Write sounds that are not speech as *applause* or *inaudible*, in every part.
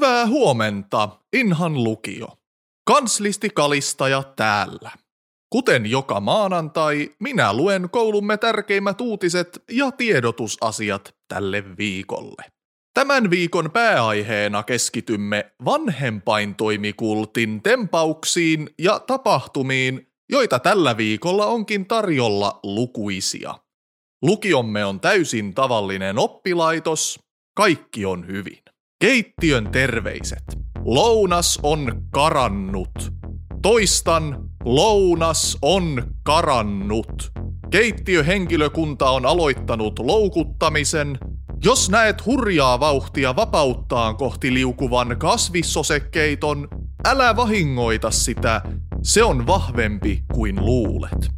Hyvää huomenta, Inhan lukio. Kanslisti Kalistaja täällä. Kuten joka maanantai, minä luen koulumme tärkeimmät uutiset ja tiedotusasiat tälle viikolle. Tämän viikon pääaiheena keskitymme vanhempaintoimikultin tempauksiin ja tapahtumiin, joita tällä viikolla onkin tarjolla lukuisia. Lukiomme on täysin tavallinen oppilaitos, kaikki on hyvin. Keittiön terveiset. Lounas on karannut. Toistan, lounas on karannut. Keittiöhenkilökunta on aloittanut loukuttamisen. Jos näet hurjaa vauhtia vapauttaan kohti liukuvan kasvissosekeiton, älä vahingoita sitä, se on vahvempi kuin luulet.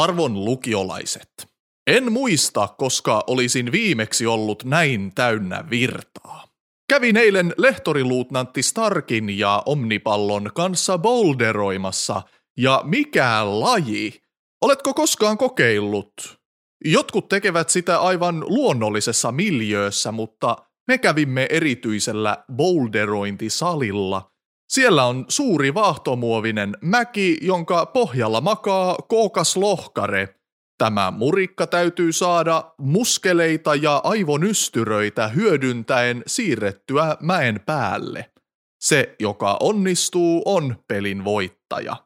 Arvon lukiolaiset. En muista, koska olisin viimeksi ollut näin täynnä virtaa. Kävin eilen lehtoriluutnantti Starkin ja Omnipallon kanssa boulderoimassa, ja mikä laji? Oletko koskaan kokeillut? Jotkut tekevät sitä aivan luonnollisessa miljöössä, mutta me kävimme erityisellä boulderointisalilla, siellä on suuri vaahtomuovinen mäki, jonka pohjalla makaa kookas lohkare. Tämä murikka täytyy saada muskeleita ja aivonystyröitä hyödyntäen siirrettyä mäen päälle. Se, joka onnistuu, on pelin voittaja.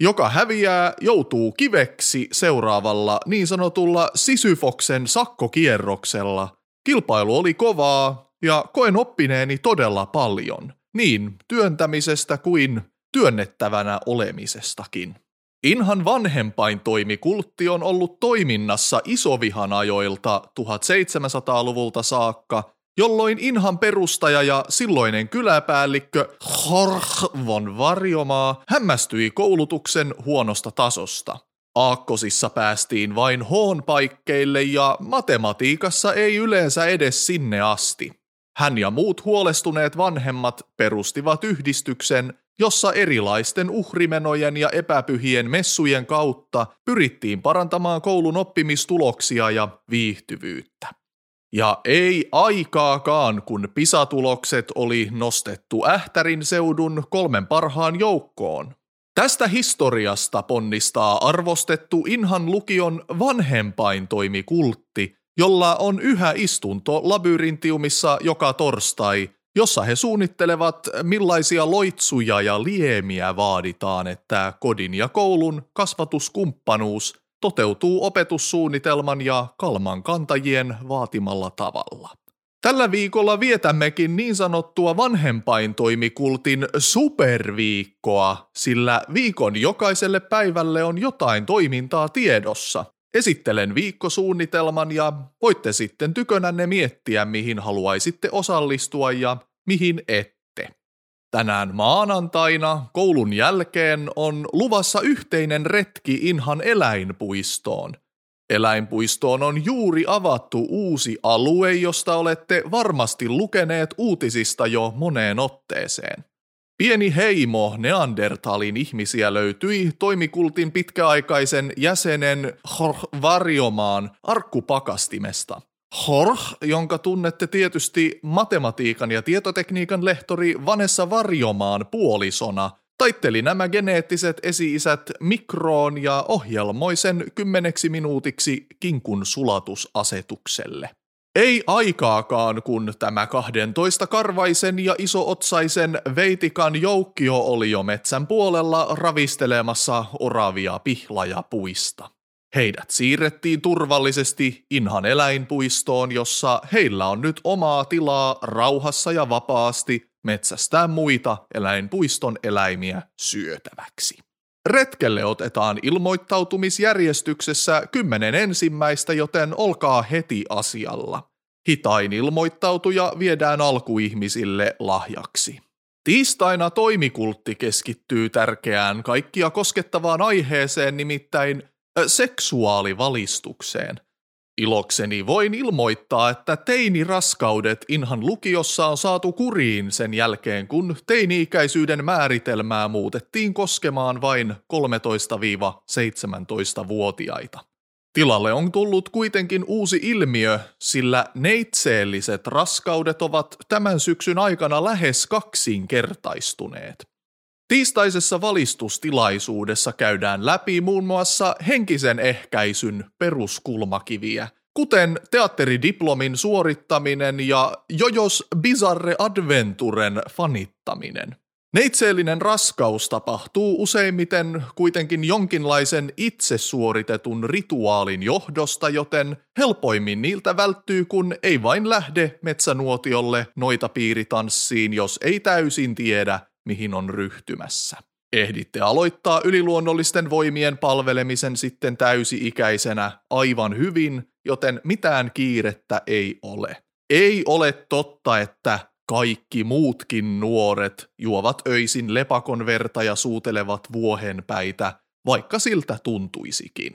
Joka häviää, joutuu kiveksi seuraavalla niin sanotulla Sisyfoksen sakkokierroksella. Kilpailu oli kovaa ja koen oppineeni todella paljon – niin työntämisestä kuin työnnettävänä olemisestakin. Inhan vanhempain toimikultti on ollut toiminnassa isovihan ajoilta 1700-luvulta saakka, jolloin Inhan perustaja ja silloinen kyläpäällikkö Jorge von Varjomaa hämmästyi koulutuksen huonosta tasosta. Aakkosissa päästiin vain hoon paikkeille ja matematiikassa ei yleensä edes sinne asti. Hän ja muut huolestuneet vanhemmat perustivat yhdistyksen, jossa erilaisten uhrimenojen ja epäpyhien messujen kautta pyrittiin parantamaan koulun oppimistuloksia ja viihtyvyyttä. Ja ei aikaakaan, kun pisatulokset oli nostettu Ähtärin seudun kolmen parhaan joukkoon. Tästä historiasta ponnistaa arvostettu Inhan lukion vanhempaintoimikultti, jolla on yhä istunto labyrintiumissa joka torstai, jossa he suunnittelevat, millaisia loitsuja ja liemiä vaaditaan, että kodin ja koulun kasvatuskumppanuus toteutuu opetussuunnitelman ja kalman kantajien vaatimalla tavalla. Tällä viikolla vietämmekin niin sanottua vanhempaintoimikultin superviikkoa, sillä viikon jokaiselle päivälle on jotain toimintaa tiedossa, Esittelen viikkosuunnitelman ja voitte sitten tykönänne miettiä, mihin haluaisitte osallistua ja mihin ette. Tänään maanantaina koulun jälkeen on luvassa yhteinen retki Inhan eläinpuistoon. Eläinpuistoon on juuri avattu uusi alue, josta olette varmasti lukeneet uutisista jo moneen otteeseen. Pieni heimo Neandertalin ihmisiä löytyi toimikultin pitkäaikaisen jäsenen Jorge Varjomaan arkkupakastimesta. Jorge, jonka tunnette tietysti matematiikan ja tietotekniikan lehtori Vanessa Varjomaan puolisona, taitteli nämä geneettiset esi-isät mikroon ja ohjelmoi sen kymmeneksi minuutiksi kinkun sulatusasetukselle. Ei aikaakaan, kun tämä 12 karvaisen ja isootsaisen veitikan joukkio oli jo metsän puolella ravistelemassa oravia pihlaja puista. Heidät siirrettiin turvallisesti Inhan eläinpuistoon, jossa heillä on nyt omaa tilaa rauhassa ja vapaasti metsästää muita eläinpuiston eläimiä syötäväksi. Retkelle otetaan ilmoittautumisjärjestyksessä kymmenen ensimmäistä, joten olkaa heti asialla. Hitain ilmoittautuja viedään alkuihmisille lahjaksi. Tiistaina toimikultti keskittyy tärkeään kaikkia koskettavaan aiheeseen, nimittäin seksuaalivalistukseen. Ilokseni voin ilmoittaa, että teiniraskaudet Inhan lukiossa on saatu kuriin sen jälkeen, kun teini-ikäisyyden määritelmää muutettiin koskemaan vain 13-17-vuotiaita. Tilalle on tullut kuitenkin uusi ilmiö, sillä neitseelliset raskaudet ovat tämän syksyn aikana lähes kaksinkertaistuneet. Tiistaisessa valistustilaisuudessa käydään läpi muun muassa henkisen ehkäisyn peruskulmakiviä, kuten teatteridiplomin suorittaminen ja Jojos Bizarre Adventuren fanittaminen. Neitseellinen raskaus tapahtuu useimmiten kuitenkin jonkinlaisen itse suoritetun rituaalin johdosta, joten helpoimmin niiltä välttyy, kun ei vain lähde metsänuotiolle noita piiritanssiin, jos ei täysin tiedä, mihin on ryhtymässä. Ehditte aloittaa yliluonnollisten voimien palvelemisen sitten täysi-ikäisenä aivan hyvin, joten mitään kiirettä ei ole. Ei ole totta, että kaikki muutkin nuoret juovat öisin lepakon verta ja suutelevat vuohenpäitä, vaikka siltä tuntuisikin.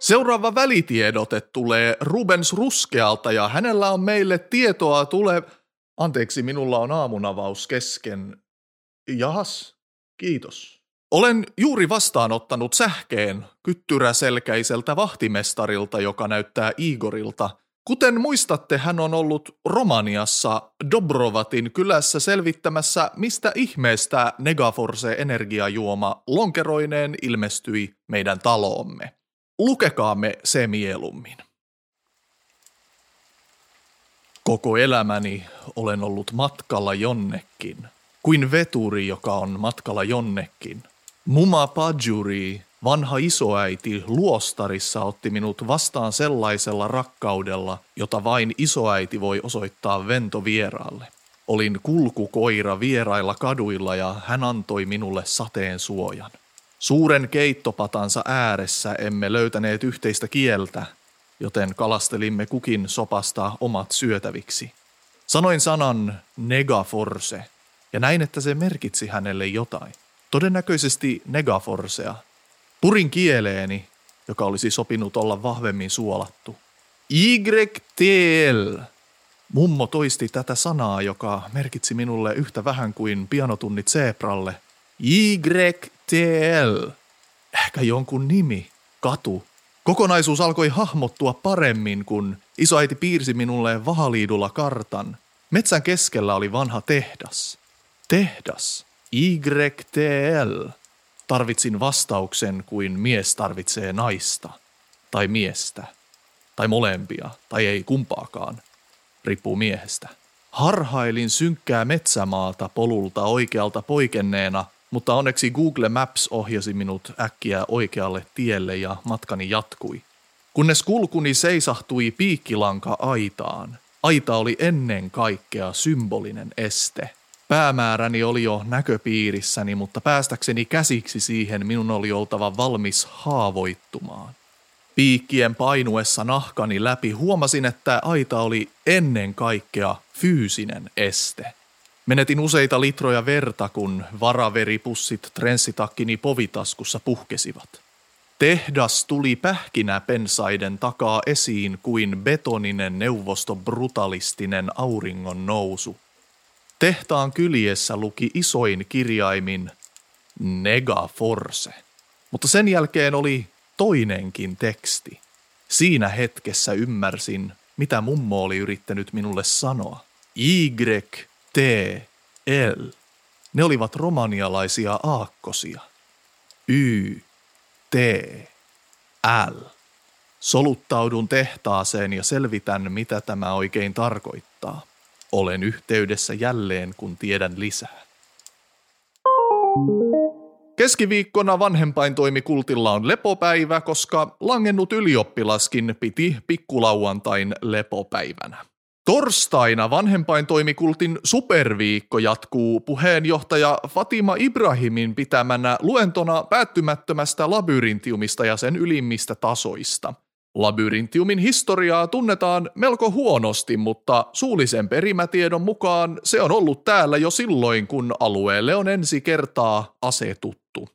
Seuraava välitiedote tulee Rubens Ruskealta ja hänellä on meille tietoa tule... Anteeksi, minulla on aamunavaus kesken. Jahas, kiitos. Olen juuri vastaanottanut sähkeen kyttyräselkäiseltä vahtimestarilta, joka näyttää Igorilta – Kuten muistatte, hän on ollut Romaniassa Dobrovatin kylässä selvittämässä, mistä ihmeestä Negaforce-energiajuoma lonkeroineen ilmestyi meidän taloomme. Lukekaamme se mielummin. Koko elämäni olen ollut matkalla jonnekin, kuin veturi, joka on matkalla jonnekin. Muma Pajuri Vanha isoäiti luostarissa otti minut vastaan sellaisella rakkaudella, jota vain isoäiti voi osoittaa ventovieraalle. Olin kulkukoira vierailla kaduilla ja hän antoi minulle sateen suojan. Suuren keittopatansa ääressä emme löytäneet yhteistä kieltä, joten kalastelimme kukin sopasta omat syötäviksi. Sanoin sanan negaforce ja näin, että se merkitsi hänelle jotain. Todennäköisesti negaforcea, Purin kieleeni, joka olisi sopinut olla vahvemmin suolattu. YTL. Mummo toisti tätä sanaa, joka merkitsi minulle yhtä vähän kuin pianotunnit Zebralle. YTL. Ehkä jonkun nimi, katu. Kokonaisuus alkoi hahmottua paremmin, kun isoäiti piirsi minulle vahaliidulla kartan. Metsän keskellä oli vanha tehdas. Tehdas. YTL. Tarvitsin vastauksen kuin mies tarvitsee naista, tai miestä, tai molempia, tai ei kumpaakaan. Riippuu miehestä. Harhailin synkkää metsämaata polulta oikealta poikenneena, mutta onneksi Google Maps ohjasi minut äkkiä oikealle tielle ja matkani jatkui. Kunnes kulkuni seisahtui piikkilanka aitaan, aita oli ennen kaikkea symbolinen este – Päämääräni oli jo näköpiirissäni, mutta päästäkseni käsiksi siihen minun oli oltava valmis haavoittumaan. Piikkien painuessa nahkani läpi huomasin, että aita oli ennen kaikkea fyysinen este. Menetin useita litroja verta, kun varaveripussit trenssitakkini povitaskussa puhkesivat. Tehdas tuli pähkinä pensaiden takaa esiin kuin betoninen neuvosto brutalistinen auringon nousu. Tehtaan kyljessä luki isoin kirjaimin Negaforce. Mutta sen jälkeen oli toinenkin teksti. Siinä hetkessä ymmärsin, mitä mummo oli yrittänyt minulle sanoa. Y, T, L. Ne olivat romanialaisia aakkosia. Y, T, L. Soluttaudun tehtaaseen ja selvitän, mitä tämä oikein tarkoittaa. Olen yhteydessä jälleen, kun tiedän lisää. Keskiviikkona vanhempaintoimikultilla on lepopäivä, koska langennut ylioppilaskin piti pikkulauantain lepopäivänä. Torstaina vanhempaintoimikultin superviikko jatkuu puheenjohtaja Fatima Ibrahimin pitämänä luentona päättymättömästä labyrintiumista ja sen ylimmistä tasoista – Labyrintiumin historiaa tunnetaan melko huonosti, mutta suullisen perimätiedon mukaan se on ollut täällä jo silloin, kun alueelle on ensi kertaa asetuttu.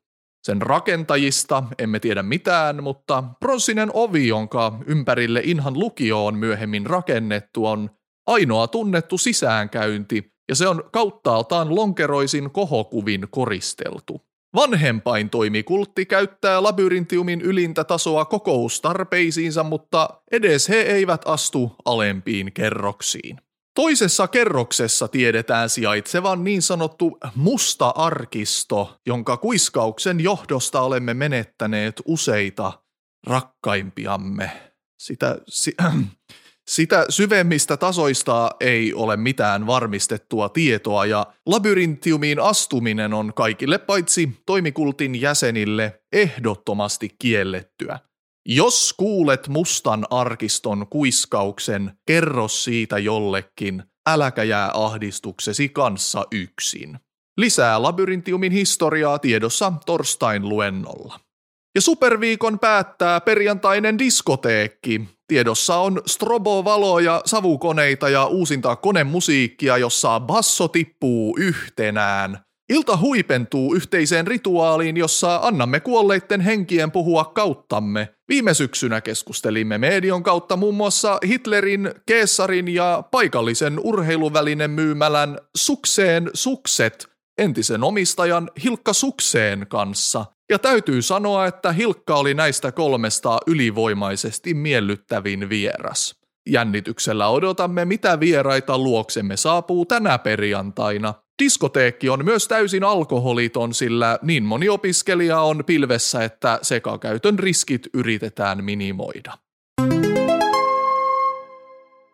Sen rakentajista emme tiedä mitään, mutta pronssinen ovi, jonka ympärille Inhan lukio on myöhemmin rakennettu, on ainoa tunnettu sisäänkäynti, ja se on kauttaaltaan lonkeroisin kohokuvin koristeltu. Vanhempain toimikultti käyttää labyrintiumin ylintä tasoa kokoustarpeisiinsa, mutta edes he eivät astu alempiin kerroksiin. Toisessa kerroksessa tiedetään sijaitsevan niin sanottu musta arkisto, jonka kuiskauksen johdosta olemme menettäneet useita rakkaimpiamme. Sitä, si, *clears throat* sitä syvemmistä tasoista ei ole mitään varmistettua tietoa ja labyrintiumiin astuminen on kaikille paitsi toimikultin jäsenille ehdottomasti kiellettyä. Jos kuulet mustan arkiston kuiskauksen, kerro siitä jollekin, äläkä jää ahdistuksesi kanssa yksin. Lisää labyrintiumin historiaa tiedossa torstain luennolla. Ja Superviikon päättää perjantainen diskoteekki. Tiedossa on strobovaloja, savukoneita ja uusinta konemusiikkia, jossa basso tippuu yhtenään – Ilta huipentuu yhteiseen rituaaliin, jossa annamme kuolleitten henkien puhua kauttamme. Viime syksynä keskustelimme median kautta muun muassa Hitlerin, Keesarin ja paikallisen urheiluvälinen myymälän Sukseen Sukset entisen omistajan Hilkka Sukseen kanssa. Ja täytyy sanoa, että Hilkka oli näistä kolmesta ylivoimaisesti miellyttävin vieras. Jännityksellä odotamme, mitä vieraita luoksemme saapuu tänä perjantaina. Diskoteekki on myös täysin alkoholiton, sillä niin moni opiskelija on pilvessä, että sekakäytön riskit yritetään minimoida.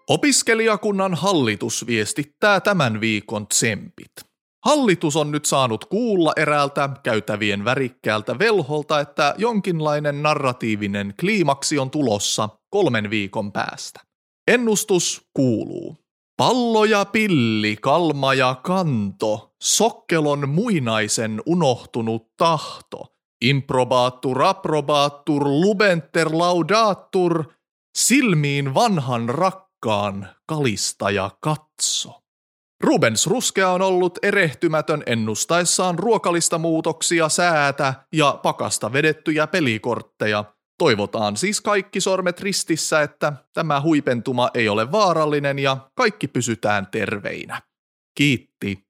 Opiskelijakunnan hallitus viestittää tämän viikon tsempit. Hallitus on nyt saanut kuulla eräältä käytävien värikkäältä velholta, että jonkinlainen narratiivinen kliimaksi on tulossa kolmen viikon päästä. Ennustus kuuluu. Pallo ja pilli, kalma ja kanto, sokkelon muinaisen unohtunut tahto, improbaattur, aprobaattur, lubenter, laudaattur, silmiin vanhan rakkaan, kalista ja katso. Rubens Ruskea on ollut erehtymätön ennustaessaan ruokalista muutoksia, säätä ja pakasta vedettyjä pelikortteja – Toivotaan siis kaikki sormet ristissä, että tämä huipentuma ei ole vaarallinen ja kaikki pysytään terveinä. Kiitti.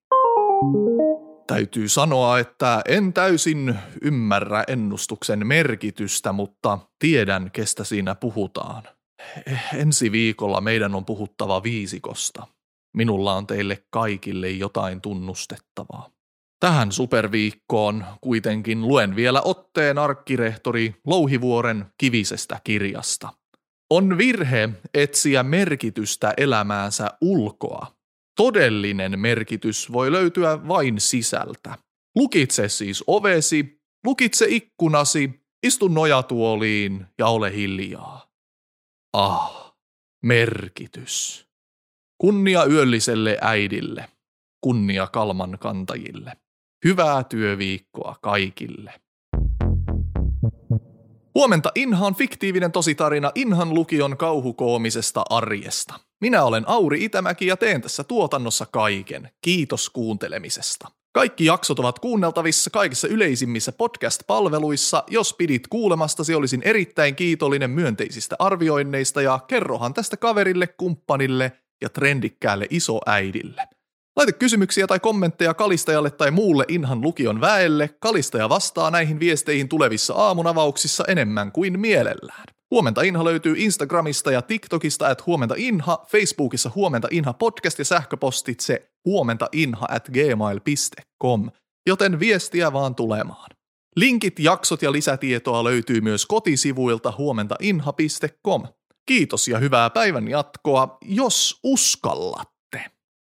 Täytyy sanoa, että en täysin ymmärrä ennustuksen merkitystä, mutta tiedän, kestä siinä puhutaan. Ensi viikolla meidän on puhuttava viisikosta. Minulla on teille kaikille jotain tunnustettavaa. Tähän superviikkoon kuitenkin luen vielä otteen arkkirehtori Louhivuoren kivisestä kirjasta. On virhe etsiä merkitystä elämäänsä ulkoa. Todellinen merkitys voi löytyä vain sisältä. Lukitse siis ovesi, lukitse ikkunasi, istu nojatuoliin ja ole hiljaa. Ah, merkitys. Kunnia yölliselle äidille, kunnia kalman kantajille. Hyvää työviikkoa kaikille. Huomenta Inha on fiktiivinen tositarina Inhan lukion kauhukoomisesta arjesta. Minä olen Auri Itämäki ja teen tässä tuotannossa kaiken. Kiitos kuuntelemisesta. Kaikki jaksot ovat kuunneltavissa kaikissa yleisimmissä podcast-palveluissa. Jos pidit kuulemastasi, olisin erittäin kiitollinen myönteisistä arvioinneista ja kerrohan tästä kaverille, kumppanille ja trendikkäälle isoäidille. Laita kysymyksiä tai kommentteja Kalistajalle tai muulle Inhan lukion väelle. Kalistaja vastaa näihin viesteihin tulevissa aamunavauksissa enemmän kuin mielellään. Huomenta Inha löytyy Instagramista ja TikTokista at Huomenta Inha, Facebookissa Huomenta Inha podcast ja sähköpostitse huomentainha at gmail.com, joten viestiä vaan tulemaan. Linkit, jaksot ja lisätietoa löytyy myös kotisivuilta huomentainha.com. Kiitos ja hyvää päivän jatkoa, jos uskallat.